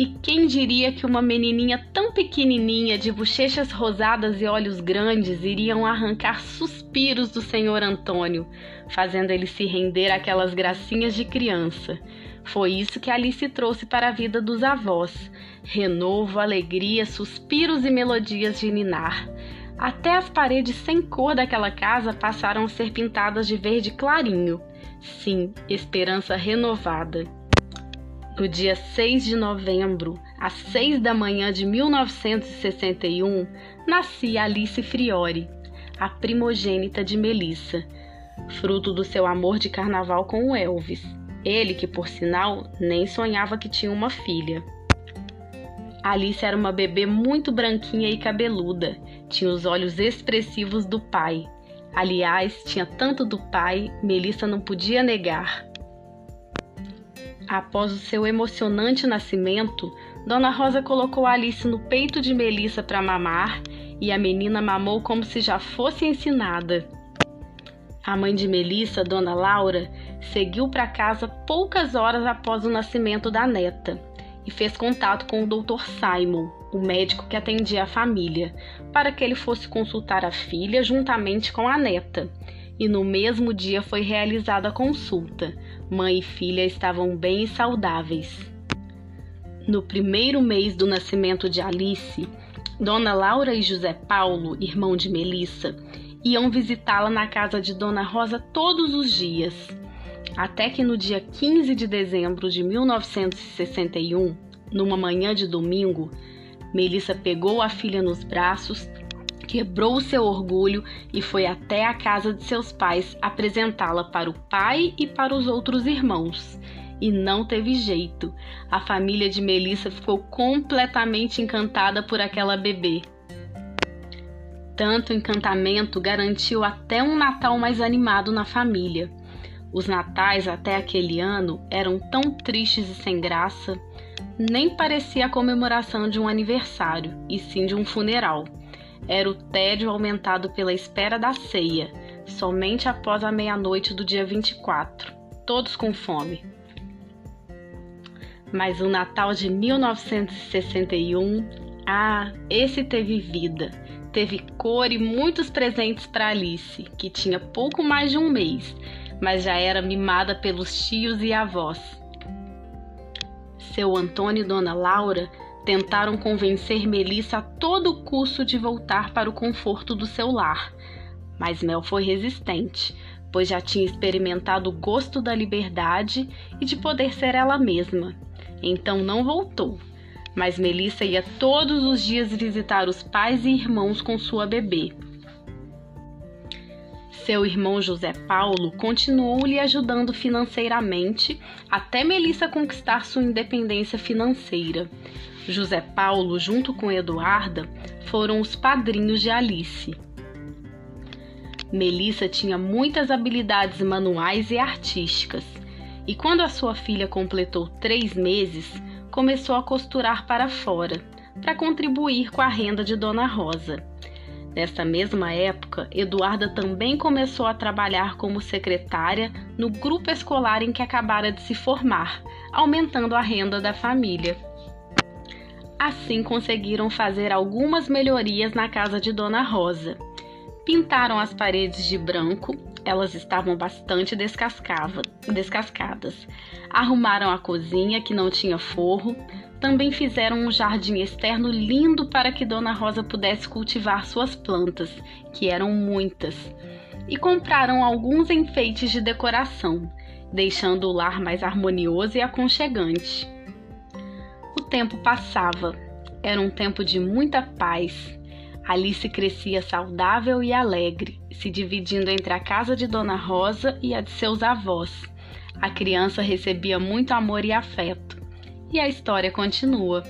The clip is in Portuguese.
E quem diria que uma menininha tão pequenininha, de bochechas rosadas e olhos grandes, iriam arrancar suspiros do senhor Antônio, fazendo ele se render àquelas gracinhas de criança. Foi isso que Alice trouxe para a vida dos avós: renovo, alegria, suspiros e melodias de ninar. Até as paredes sem cor daquela casa passaram a ser pintadas de verde clarinho. Sim, esperança renovada. No dia 6 de novembro, às 6 da manhã de 1961, nascia Alice Friori, a primogênita de Melissa, fruto do seu amor de carnaval com o Elvis. Ele, que por sinal nem sonhava que tinha uma filha. Alice era uma bebê muito branquinha e cabeluda, tinha os olhos expressivos do pai. Aliás, tinha tanto do pai, Melissa não podia negar. Após o seu emocionante nascimento, Dona Rosa colocou Alice no peito de Melissa para mamar e a menina mamou como se já fosse ensinada. A mãe de Melissa, Dona Laura, seguiu para casa poucas horas após o nascimento da neta e fez contato com o Dr. Simon, o médico que atendia a família, para que ele fosse consultar a filha juntamente com a neta. E no mesmo dia foi realizada a consulta. Mãe e filha estavam bem e saudáveis. No primeiro mês do nascimento de Alice, Dona Laura e José Paulo, irmão de Melissa, iam visitá-la na casa de Dona Rosa todos os dias. Até que no dia 15 de dezembro de 1961, numa manhã de domingo, Melissa pegou a filha nos braços, quebrou seu orgulho e foi até a casa de seus pais apresentá-la para o pai e para os outros irmãos. E não teve jeito. A família de Melissa ficou completamente encantada por aquela bebê. Tanto encantamento garantiu até um Natal mais animado na família. Os natais até aquele ano eram tão tristes e sem graça, nem parecia a comemoração de um aniversário, e sim de um funeral. Era o tédio aumentado pela espera da ceia, somente após a meia-noite do dia 24, todos com fome. Mas o Natal de 1961, ah, esse teve vida, teve cor e muitos presentes para Alice, que tinha pouco mais de um mês, mas já era mimada pelos tios e avós. Seu Antônio e Dona Laura tentaram convencer Melissa a todo custo de voltar para o conforto do seu lar. Mas Mel foi resistente, pois já tinha experimentado o gosto da liberdade e de poder ser ela mesma. Então não voltou. Mas Melissa ia todos os dias visitar os pais e irmãos com sua bebê. Seu irmão José Paulo continuou lhe ajudando financeiramente até Melissa conquistar sua independência financeira. José Paulo, junto com Eduarda, foram os padrinhos de Alice. Melissa tinha muitas habilidades manuais e artísticas, e quando a sua filha completou três meses, começou a costurar para fora, para contribuir com a renda de Dona Rosa. Nessa mesma época, Eduarda também começou a trabalhar como secretária no grupo escolar em que acabara de se formar, aumentando a renda da família. Assim conseguiram fazer algumas melhorias na casa de Dona Rosa. Pintaram as paredes de branco, elas estavam bastante descascadas. Arrumaram a cozinha, que não tinha forro, também fizeram um jardim externo lindo para que Dona Rosa pudesse cultivar suas plantas, que eram muitas, e compraram alguns enfeites de decoração, deixando o lar mais harmonioso e aconchegante. Tempo passava, era um tempo de muita paz. Alice crescia saudável e alegre, se dividindo entre a casa de Dona Rosa e a de seus avós. A criança recebia muito amor e afeto. E a história continua.